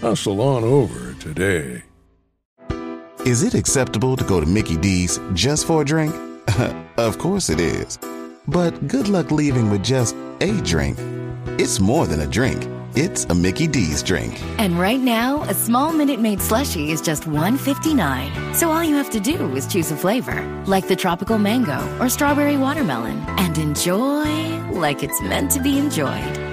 Hustle on over today. Is it acceptable to go to Mickey D's just for a drink? of course it is. But good luck leaving with just a drink. It's more than a drink. It's a Mickey D's drink. And right now, a small Minute Maid slushie is just $1.59. So all you have to do is choose a flavor, like the tropical mango or strawberry watermelon, and enjoy like it's meant to be enjoyed.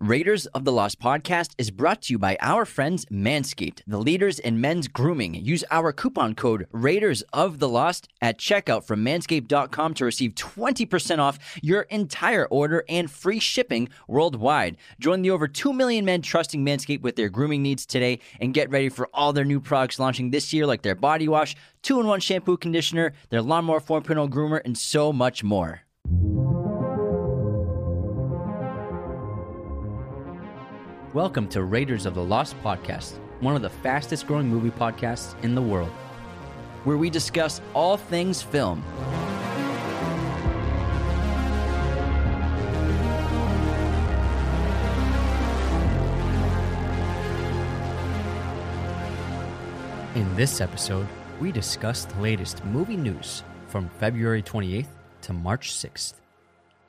Raiders of the Lost podcast is brought to you by our friends Manscaped, the leaders in men's grooming. Use our coupon code Raiders of the Lost at checkout from manscaped.com to receive 20% off your entire order and free shipping worldwide. Join the over 2 million men trusting Manscaped with their grooming needs today and get ready for all their new products launching this year, like their body wash, 2 in 1 shampoo conditioner, their Lawnmower 4.0 groomer, and so much more. Welcome to Raiders of the Lost podcast, one of the fastest growing movie podcasts in the world, where we discuss all things film. In this episode, we discuss the latest movie news from February 28th to March 6th.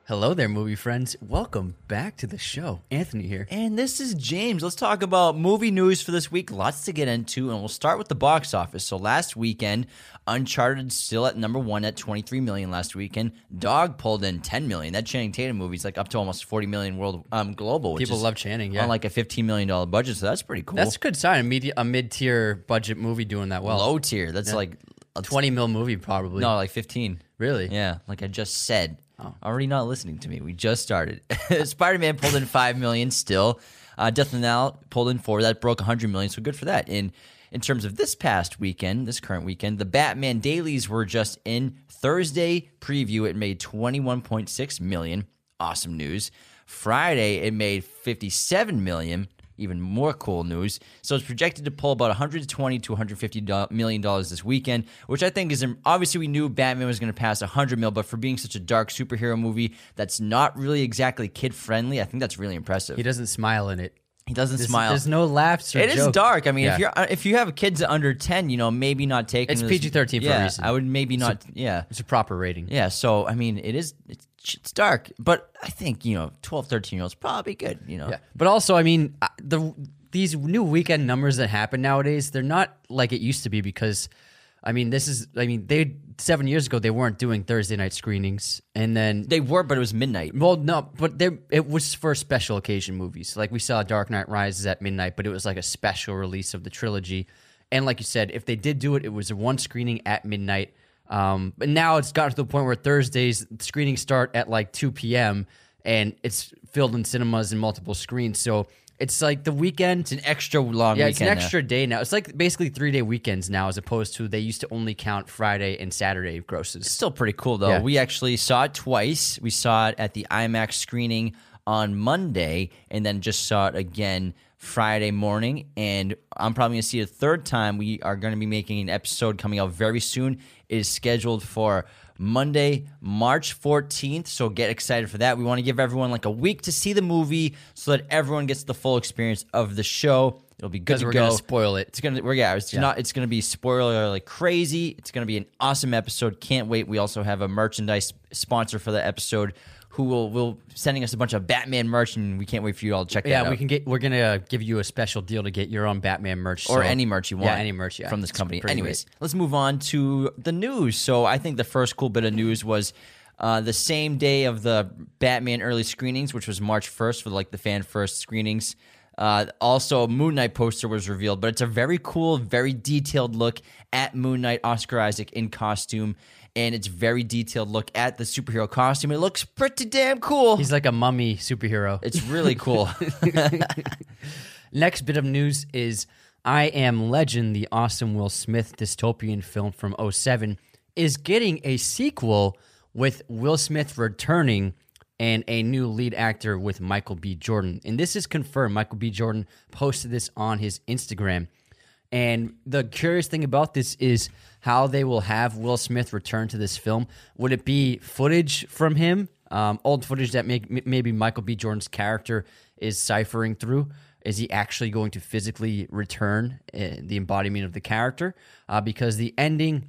Hello there, movie friends. Welcome back to the show. Anthony here. And this is James. Let's talk about movie news for this week. Lots to get into, and we'll start with the box office. So last weekend, Uncharted still at number one at 23 million last weekend. Dog pulled in 10 million. That Channing Tatum movie is like up to almost 40 million world um, global. Which People love Channing, yeah. On like a 15 million dollar budget, so that's pretty cool. That's a good sign. A, medi- a mid-tier budget movie doing that well. low tier. That's Yeah. like a 20 mil movie probably. No, like 15. Really? Yeah, like I just said. Oh. Already not listening to me. We just started. Spider Man pulled in five million still. Uh, Death Now pulled in four. That broke 100 million. So good for that. In in terms of this past weekend, this current weekend, the Batman dailies were just in Thursday preview. It made 21.6 million. Awesome news. Friday it made 57 million. Even more cool news. So it's projected to pull about 120 to 150 million dollars this weekend, which I think is obviously we knew Batman was going to pass 100 mil, but for being such a dark superhero movie that's not really exactly kid friendly, I think that's really impressive. He doesn't smile in it. He doesn't There's, smile. There's no laughs or It is dark. I mean, if you're uh, if you have kids under 10, you know, maybe not taking it. It's PG-13 for a yeah, reason. I would maybe not. yeah, It's a proper rating. yeah. So I mean, it is. It's, it's dark, but I think you know, 12, 13 year olds probably good. You know, Yeah. But also, I mean, the these new weekend numbers that happen nowadays, they're not like it used to be because I mean, this is I mean, they 7 years ago they weren't doing Thursday night screenings and then they were, but it was midnight. Well, no, but there it was for special occasion movies. Like we saw Dark Knight Rises at midnight, but it was like a special release of the trilogy. And like you said, if they did do it, it was one screening at midnight. Um, but now it's gotten to the point where Thursdays screenings start at like two p.m. and it's filled in cinemas and multiple screens. So it's like the weekend. It's an extra long yeah, it's an extra day now. It's like basically three day weekends now, as opposed to they used to only count Friday and Saturday grosses. Still pretty cool though. Yeah. We actually saw it twice. We saw it at the IMAX screening on Monday, and then just saw it again Friday morning. And I'm probably gonna see it a third time. We are going to be making an episode coming out very soon. It is scheduled for Monday, March 14th. So get excited for that. We want to give everyone like a week to see the movie so that everyone gets the full experience of the show. It'll be good to we're go. gonna spoil it. It's gonna we're yeah, it's not it's gonna be spoiler like crazy. It's gonna be an awesome episode. Can't wait. We also have a merchandise sponsor for the episode who will will sending us a bunch of Batman merch and we can't wait for you all to check that Yeah, out. we can get. We're gonna give you a special deal to get your own Batman merch or so- any merch you want. Yeah, any merch. Yeah, from this company. pretty Anyways, let's move on to the news. So I think the first cool bit of news was uh, the same day of the Batman early screenings, which was March first for like the fan first screenings. Uh, also, a Moon Knight poster was revealed, but it's a very cool, very detailed look at Moon Knight, Oscar Isaac in costume. And it's very detailed look at the superhero costume. It looks pretty damn cool. He's like a mummy superhero. it's really cool. Next bit of news is I Am Legend, the awesome Will Smith dystopian film from 07, is getting a sequel with Will Smith returning and a new lead actor with Michael B. Jordan. And this is confirmed. Michael B. Jordan posted this on his Instagram. And the curious thing about this is how they will have Will Smith return to this film. Would it be footage from him, um, old footage that may, maybe Michael B. Jordan's character is ciphering through? Is he actually going to physically return uh, the embodiment of the character? Uh, because the ending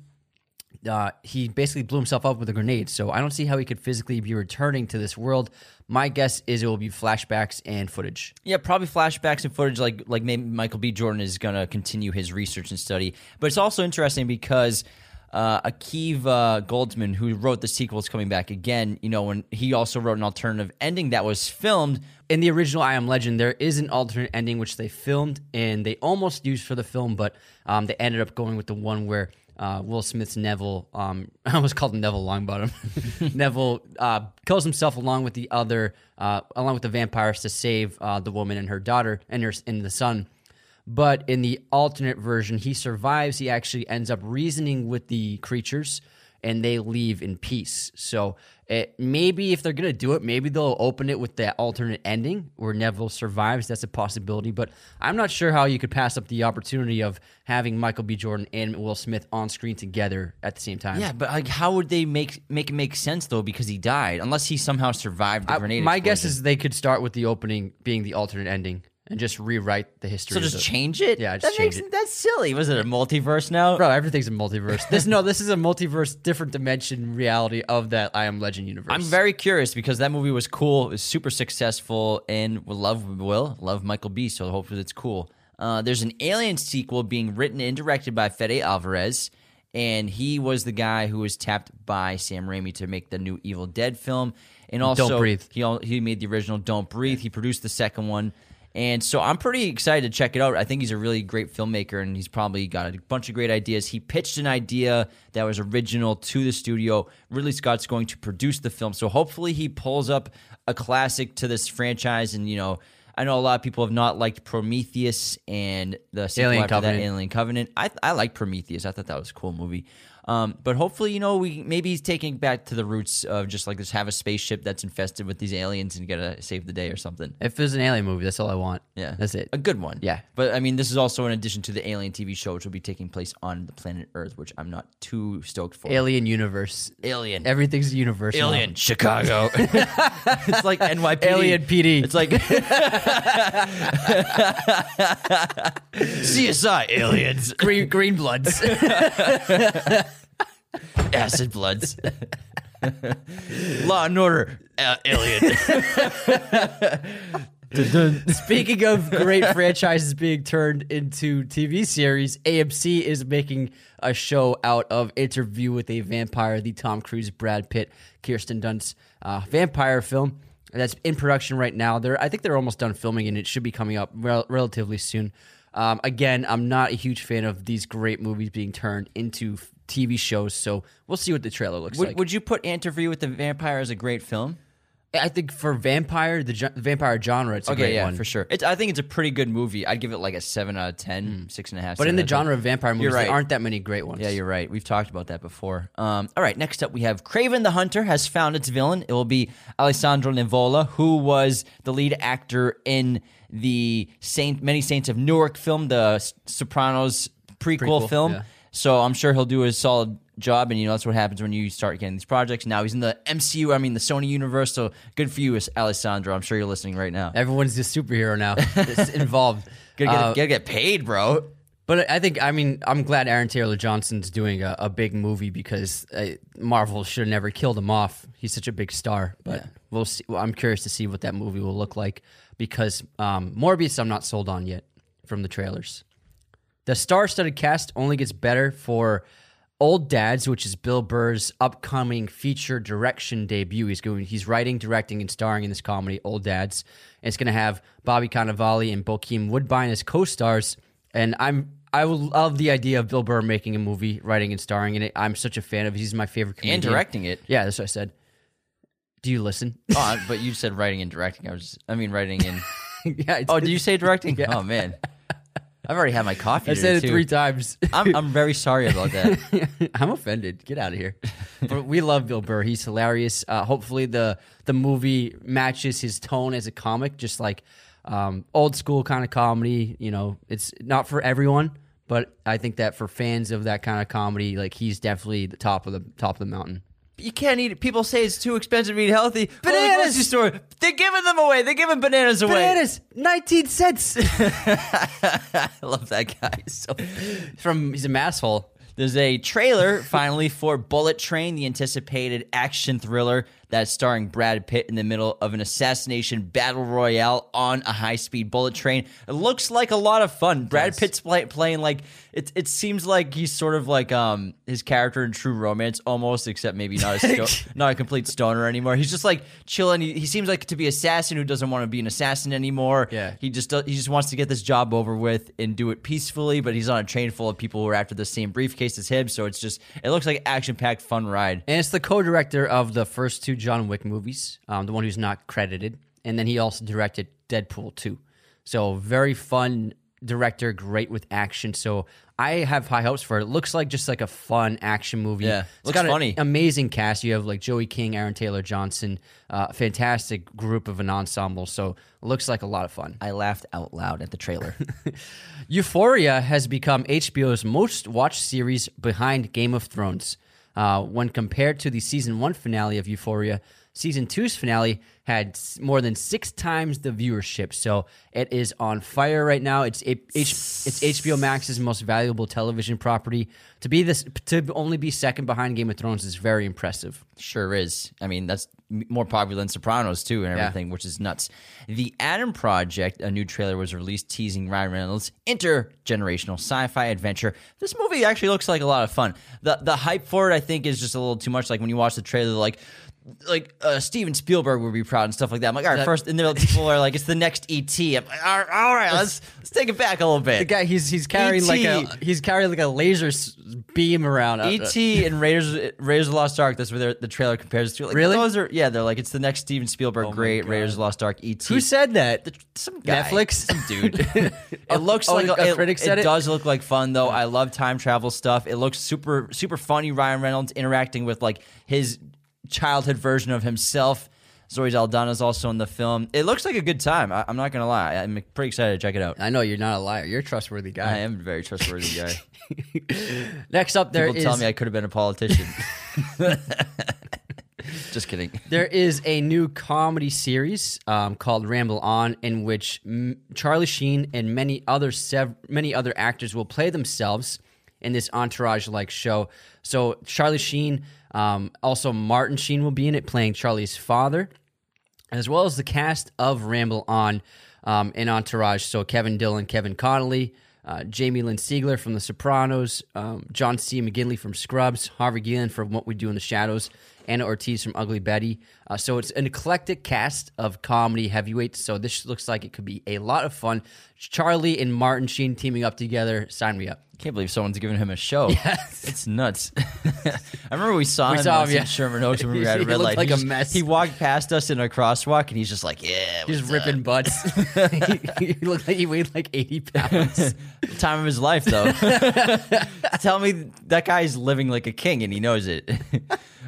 uh, he basically blew himself up with a grenade. So I don't see how he could physically be returning to this world. My guess is it will be flashbacks and footage. Yeah, probably flashbacks and footage. Like like maybe Michael B. Jordan is going to continue his research and study. But it's also interesting because uh, Akiva uh, Goldsman, who wrote the sequel, is coming back again. You know, when he also wrote an alternative ending that was filmed in the original I Am Legend. There is an alternate ending which they filmed and they almost used for the film, but um, they ended up going with the one where uh, Will Smith's Neville, um, I almost called him Neville Longbottom. Neville uh, kills himself along with the other, uh, along with the vampires to save uh, the woman and her daughter and her and the son. But in the alternate version, he survives. He actually ends up reasoning with the creatures and they leave in peace. So it, maybe if they're going to do it, maybe they'll open it with that alternate ending where Neville survives. That's a possibility. But I'm not sure how you could pass up the opportunity of having Michael B. Jordan and Will Smith on screen together at the same time. Yeah, but like, how would they make make it make sense though? Because he died, unless he somehow survived the grenade. I, my explosion. guess is they could start with the opening being the alternate ending and just rewrite the history. So of just the- change it. Yeah, that change makes it. that's silly. Was it a multiverse now? Bro, everything's a multiverse. This no, this is a multiverse, different dimension reality of that I Am Legend universe. I'm very curious because that movie was cool, it was super successful, and we love Will, love Michael B. So hopefully it's cool. Uh, there's an Alien sequel being written and directed by Fede Alvarez, and he was the guy who was tapped by Sam Raimi to make the new Evil Dead film, and also Breathe. he he made the original Don't Breathe. He produced the second one. And so I'm pretty excited to check it out. I think he's a really great filmmaker and he's probably got a bunch of great ideas. He pitched an idea that was original to the studio. Ridley Scott's going to produce the film. So hopefully he pulls up a classic to this franchise. And, you know, I know a lot of people have not liked Prometheus and the Alien Covenant. that, Alien Covenant. I, I like Prometheus. I thought that was a cool movie. Um, but hopefully, you know, we maybe he's taking back to the roots of just like just have a spaceship that's infested with these aliens and gotta save the day or something. If it was an alien movie, that's all I want. Yeah, That's it. A good one. Yeah. but I mean, this is also in addition to the Alien TV show, which will be taking place on the planet Earth, which I'm not too stoked for. Alien universe. Alien. Everything's universe. Alien Chicago. it's like NYPD. Alien PD. It's like CSI aliens, Green green bloods. acid bloods, Law and Order, uh, alien. Speaking of great franchises being turned into TV series, AMC is making a show out of Interview with a Vampire, the Tom Cruise, Brad Pitt, Kirsten Dunst uh, vampire film that's in production right now. They're, I think they're almost done filming, and it should be coming up rel- relatively soon. Um, again, I'm not a huge fan of these great movies being turned into TV shows, so we'll see what the trailer looks would, like. would you put Interview with the Vampire as a great film? I think for vampire, the, gen- vampire genre, it's a Okay, great yeah, one. for sure. It's, I think it's a pretty good movie. I'd give it like a seven out of ten, six and a half. But in the out of 10. genre of vampire movies, right. there aren't that many great ones. Yeah, you're right. We've talked about that before. Um, all right, next up we have Kraven the Hunter has found its villain. It will be Alessandro Nivola, who was the lead actor in the Saint Many Saints of Newark film, the S- Sopranos prequel, Prequel, film. yeah. So I'm sure he'll do a solid job, and you know that's what happens when you start getting these projects. Now he's in the MCU, I mean the Sony universe. So good for you, Alessandro. I'm sure you're listening right now. Everyone's a superhero now. It's involved. Gotta get, Uh, gotta get paid, bro. but I think, I mean, I'm glad Aaron Taylor Johnson's doing a, a big movie because uh, Marvel should have never killed him off. He's such a big star. But we'll see. Well, I'm curious to see what that movie will look like because um, Morbius, I'm not sold on yet from the trailers. The star-studded cast only gets better for Old Dads, which is Bill Burr's upcoming feature direction debut. He's going, he's writing, directing, and starring in this comedy, Old Dads. And it's going to have Bobby Cannavale and Bokeem Woodbine as co-stars. And I'm I love the idea of Bill Burr making a movie, writing and starring in it. I'm such a fan of. He's my favorite comedian. and directing it. Yeah, that's what I said. Do you listen? Oh, but you said writing and directing. I was, I mean, writing and. yeah. Oh, did. did you say directing? Oh man, I've already had my coffee. I said it too. three times. I'm, I'm very sorry about that. I'm offended. Get out of here. but we love Bill Burr. He's hilarious. Uh, hopefully the the movie matches his tone as a comic, just like um, old school kind of comedy. You know, it's not for everyone, but I think that for fans of that kind of comedy, like he's definitely the top of the top of the mountain. You can't eat it. People say it's too expensive to eat healthy. To the grocery store. They're giving them away. They're giving bananas away. Bananas, nineteen cents. I love that guy. So From he's a masshole. There's a trailer finally for Bullet Train, the anticipated action thriller that's starring Brad Pitt in the middle of an assassination battle royale on a high speed bullet train. It looks like a lot of fun. Brad Pitt's play, playing like it. It seems like he's sort of like um his character in True Romance almost, except maybe not a sto- not a complete stoner anymore. He's just like chilling. He, he seems like to be assassin who doesn't want to be an assassin anymore. Yeah. He just does, he just wants to get this job over with and do it peacefully. But he's on a train full of people who are after the same briefcase as him. So it's just it looks like action packed fun ride. And it's the co-director of the first two John Wick movies, um, the one who's not credited, and then he also directed Deadpool 2. So very fun director, great with action. So I have high hopes for it. It looks like just like a fun action movie. Yeah, it's looks got an funny. amazing cast. You have like Joey King, Aaron Taylor Johnson, uh, fantastic group of an ensemble. So looks like a lot of fun. I laughed out loud at the trailer. Euphoria has become HBO's most watched series behind Game of Thrones. Uh, when compared to the season one finale of Euphoria, season two's finale had more than six times the viewership. So it is on fire right now. It's H- it's HBO Max's most valuable television property. To be this to only be second behind Game of Thrones is very impressive. Sure is. I mean, that's more popular than Sopranos too, and Yeah. everything, which is nuts. The Adam Project, a new trailer was released teasing Ryan Reynolds' intergenerational sci-fi adventure. This movie actually looks like a lot of fun. the The hype for it, I think, is just a little too much. Like when you watch the trailer, like. Like uh, Steven Spielberg would be proud and stuff like that. I'm like, all right, first, and then people are like, it's the next ET. I'm like, all right, all right, let's let's take it back a little bit. The guy he's he's carrying like a he's carrying like a laser beam around. Uh, E.T. and Raiders Raiders of the Lost Ark. That's where the trailer compares to. Like, Really? Those are yeah. They're like it's the next Steven Spielberg Oh great Raiders of the Lost Ark. E.T. Who said that? The- some guy, Netflix? some dude. it looks oh, like a it, critic said it? does look like fun though. I love time travel stuff. It looks super super funny. Ryan Reynolds interacting with like his childhood version of himself. Zoe is also in the film. It looks like a good time. I, I'm not gonna lie. I'm pretty excited to check it out. I know you're not a liar. You're a trustworthy guy. I am a very trustworthy guy. Next up, there People is tell me I could have been a politician. Just kidding. there is a new comedy series um, called Ramble On, in which Charlie Sheen and many other sev- many other actors will play themselves in this entourage-like show. So Charlie Sheen, um, also Martin Sheen will be in it, playing Charlie's father. as well as the cast of Ramble On um, in Entourage. So Kevin Dillon, Kevin Connolly, uh, Jamie Lynn Sigler from The Sopranos, um, John C. McGinley from Scrubs, Harvey Guillen from What We Do in the Shadows, Ana Ortiz from Ugly Betty. Uh, so it's an eclectic cast of comedy heavyweights. So this looks like it could be a lot of fun. Charlie and Martin Sheen teaming up together. Sign me up. Can't believe someone's giving him a show. Yes. It's nuts. I remember we saw We him, saw him, yeah. in Sherman Oaks when we were at red light. like he a just- mess. He walked past us in a crosswalk and he's just like, "Yeah, Just what's ripping butts. he, he looked like he weighed like 80 pounds. up?" time of his life though." Tell me that guy's living like a king and he knows it.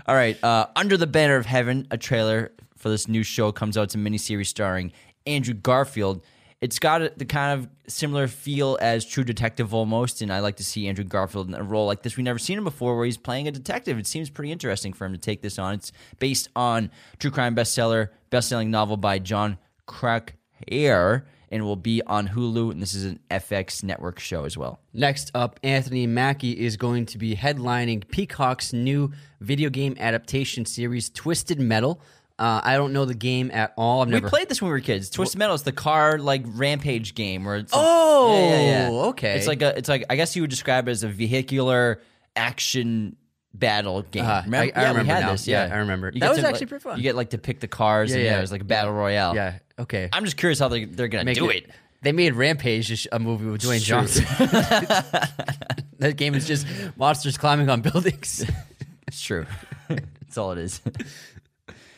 All right, uh, Under the Banner of Heaven, a trailer for this new show comes out. It's a miniseries starring Andrew Garfield. It's got the kind of similar feel as True Detective almost, and I like to see Andrew Garfield in a role like this. We've never seen him before, where he's playing a detective. It seems pretty interesting for him to take this on. It's based on true crime bestseller, best-selling novel by Jon Krakauer, and will be on Hulu. And this is an FX network show as well. Next up, Anthony Mackie is going to be headlining Peacock's new video game adaptation series, Twisted Metal. Uh, I don't know the game at all. I've We played this when we were kids. Twisted Metal. is the car like rampage game where it's Oh, okay. It's like a. It's like I guess you would describe it as a vehicular action battle game. Uh, Remember? I- I yeah, remember we had now. this. Yeah, Yeah, I remember. You That was actually like- pretty fun. You get like to pick the cars. Yeah, and, yeah, yeah. it was like a battle royale. yeah. Okay. I'm just curious how they they're gonna Make do it- it. They made Rampage a movie with Dwayne Johnson. that game is just monsters climbing on buildings. It's true. That's all it is.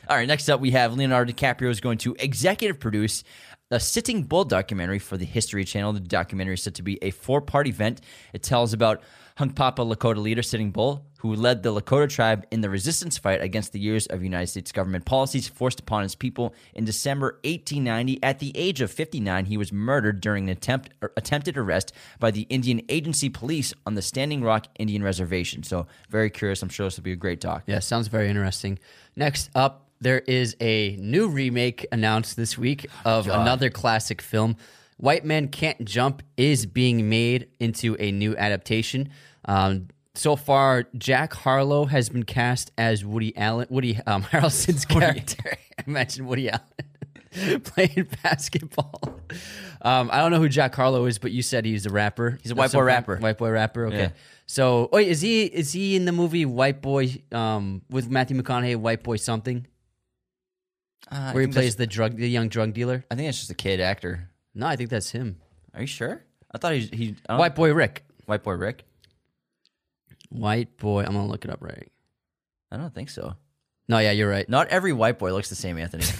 all right, next up we have Leonardo DiCaprio is going to executive produce a Sitting Bull documentary for the History Channel. The documentary is set to be a four-part event. It tells about Hunkpapa Lakota leader Sitting Bull, who led the Lakota tribe in the resistance fight against the years of United States government policies forced upon his people. In December 1890, at the age of 59, he was murdered during an attempt, er, attempted arrest by the Indian Agency Police on the Standing Rock Indian Reservation. So, very curious. I'm sure this will be a great talk. Yeah, sounds very interesting. Next up, there is a new remake announced this week of another classic film. White Men Can't Jump is being made into a new adaptation. Um, so far, Jack Harlow has been cast as Woody Allen, Woody um, Harrelson's character. Imagine Woody Allen playing basketball. Um, I don't know who Jack Harlow is, but you said he's a rapper. He's a white boy rapper. White boy rapper. Okay. Yeah. So, wait, is he is he in the movie White Boy um, with Matthew McConaughey, White Boy something, Uh, where he plays the drug the young drug dealer? I think it's just a kid actor. No, I think that's him. Are you sure? I thought he he I don't- White Boy Rick. white boy Rick. White Boy. I'm gonna look it up right. I don't think so. No, yeah, you're right. Not every white boy looks the same, Anthony.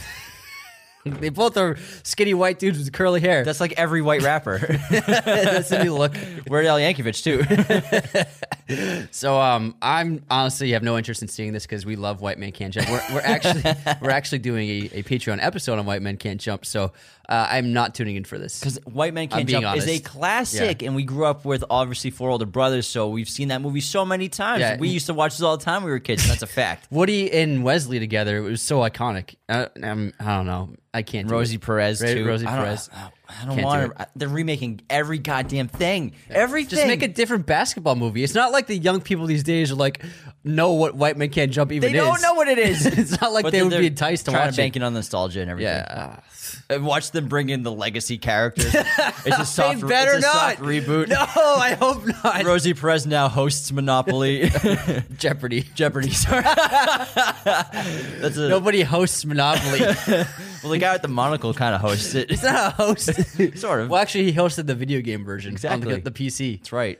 They both are skinny white dudes with curly hair. That's like every white rapper. That's the new look. Weird Al Yankovic too. So um, I'm honestly have no interest in seeing this because we love White Men Can't Jump. We're, we're actually we're actually doing a, a Patreon episode on White Men Can't Jump. So uh, I'm not tuning in for this. Because White Men I'm Can't Jump is a honest. classic, and we grew up with obviously four older brothers, so we've seen that movie so many times. Yeah. We used to watch this all the time when we were kids. That's a fact. Woody and Wesley together, it was so iconic. I, I'm, I don't know. I can't. do Rosie it. Perez too. Rosie I Perez. I don't, Can't want to. They're remaking every goddamn thing. Everything. Just make a different basketball movie. It's not like the young people these days are like know what White Men Can't Jump even They don't know what it is. it's not like But they would be enticed to trying watch to bank it. it on nostalgia and everything. Yeah. And watch them bring in the legacy characters. It's a soft, they better it's a not soft reboot. No, I hope not. Rosie Perez now hosts Monopoly, Jeopardy. Jeopardy. Sorry, that's a Nobody hosts Monopoly. well. The guy with the monocle kind of hosts it. He's not a host. Sort of. Well, actually, he hosted the video game version Exactly. on the, the PC. That's right.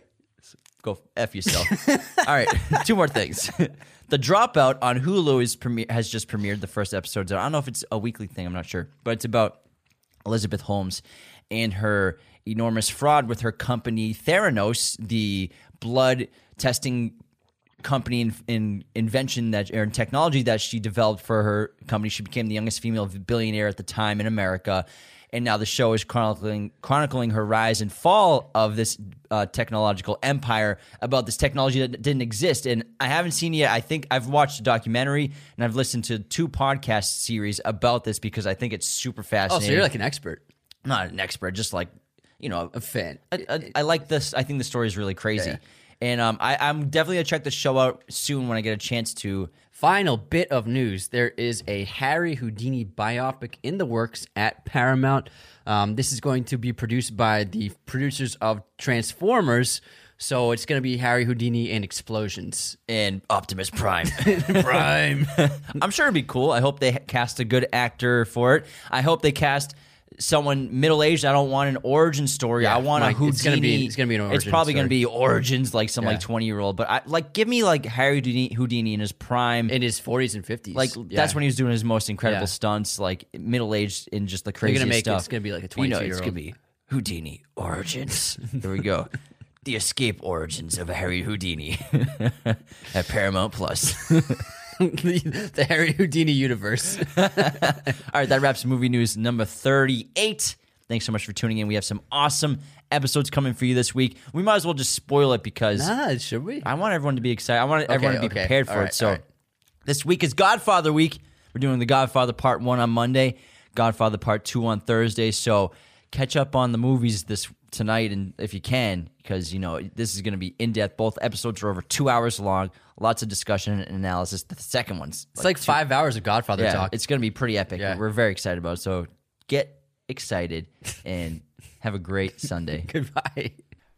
Go f yourself. All right, two more things. The Dropout on Hulu is premiere, has just premiered the first episode. I don't know if it's a weekly thing. I'm not sure, but it's about Elizabeth Holmes and her enormous fraud with her company Theranos, the blood testing company in, in invention that or in technology that she developed for her company. She became the youngest female billionaire at the time in America. And now the show is chronicling chronicling her rise and fall of this uh, technological empire about this technology that didn't exist. And I haven't seen it yet. I think I've watched a documentary and I've listened to two podcast series about this because I think it's super fascinating. Oh, so you're like an expert, not an expert, just like you know, a fan. I, I, I like this. I think the story is really crazy, and um, I, I'm definitely gonna check the show out soon when I get a chance to. Final bit of news: there is a Harry Houdini biopic in the works at Paramount. Um, this is going to be produced by the producers of Transformers. So it's going to be Harry Houdini and explosions. And Optimus Prime. Prime. I'm sure it'd be cool. I hope they cast a good actor for it. I hope they cast someone middle aged. I don't want an origin story. Yeah, I want a Mike, Houdini. it's gonna be- it's gonna be an origin. It's probably gonna be origins, like some Yeah. like 20 year old. But I like give me like Harry Houdini, in his prime. in his 40s and 50s. like Yeah. that's when he was doing his most incredible stunts, like middle aged in just the craziest gonna make stuff. it's gonna be like a You know, 22 it's gonna be Houdini origins. There we go. The escape origins of Harry Houdini at Paramount Plus. the, the Harry Houdini universe. All right, that wraps movie news number 38. Thanks so much for tuning in. We have some awesome episodes coming for you this week. We might as well just spoil it because ah, should we? I want everyone to be excited. I want everyone to be okay. prepared for All it. So right. this week is Godfather week. We're doing the Godfather Part 1 on Monday, Godfather Part 2 on Thursday. So catch up on the movies this tonight and if you can because you know this is going to be in depth both episodes are over 2 hours long lots of discussion and analysis the second one's It's like five hours of Godfather yeah, talk. it's going to be pretty epic. Yeah. We're very excited about it. So get excited and have a great Sunday. Goodbye.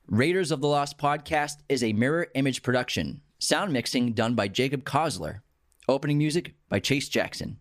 Raiders of the Lost podcast is a mirror image production. Sound mixing done by Jacob Kosler. Opening music by Chase Jackson.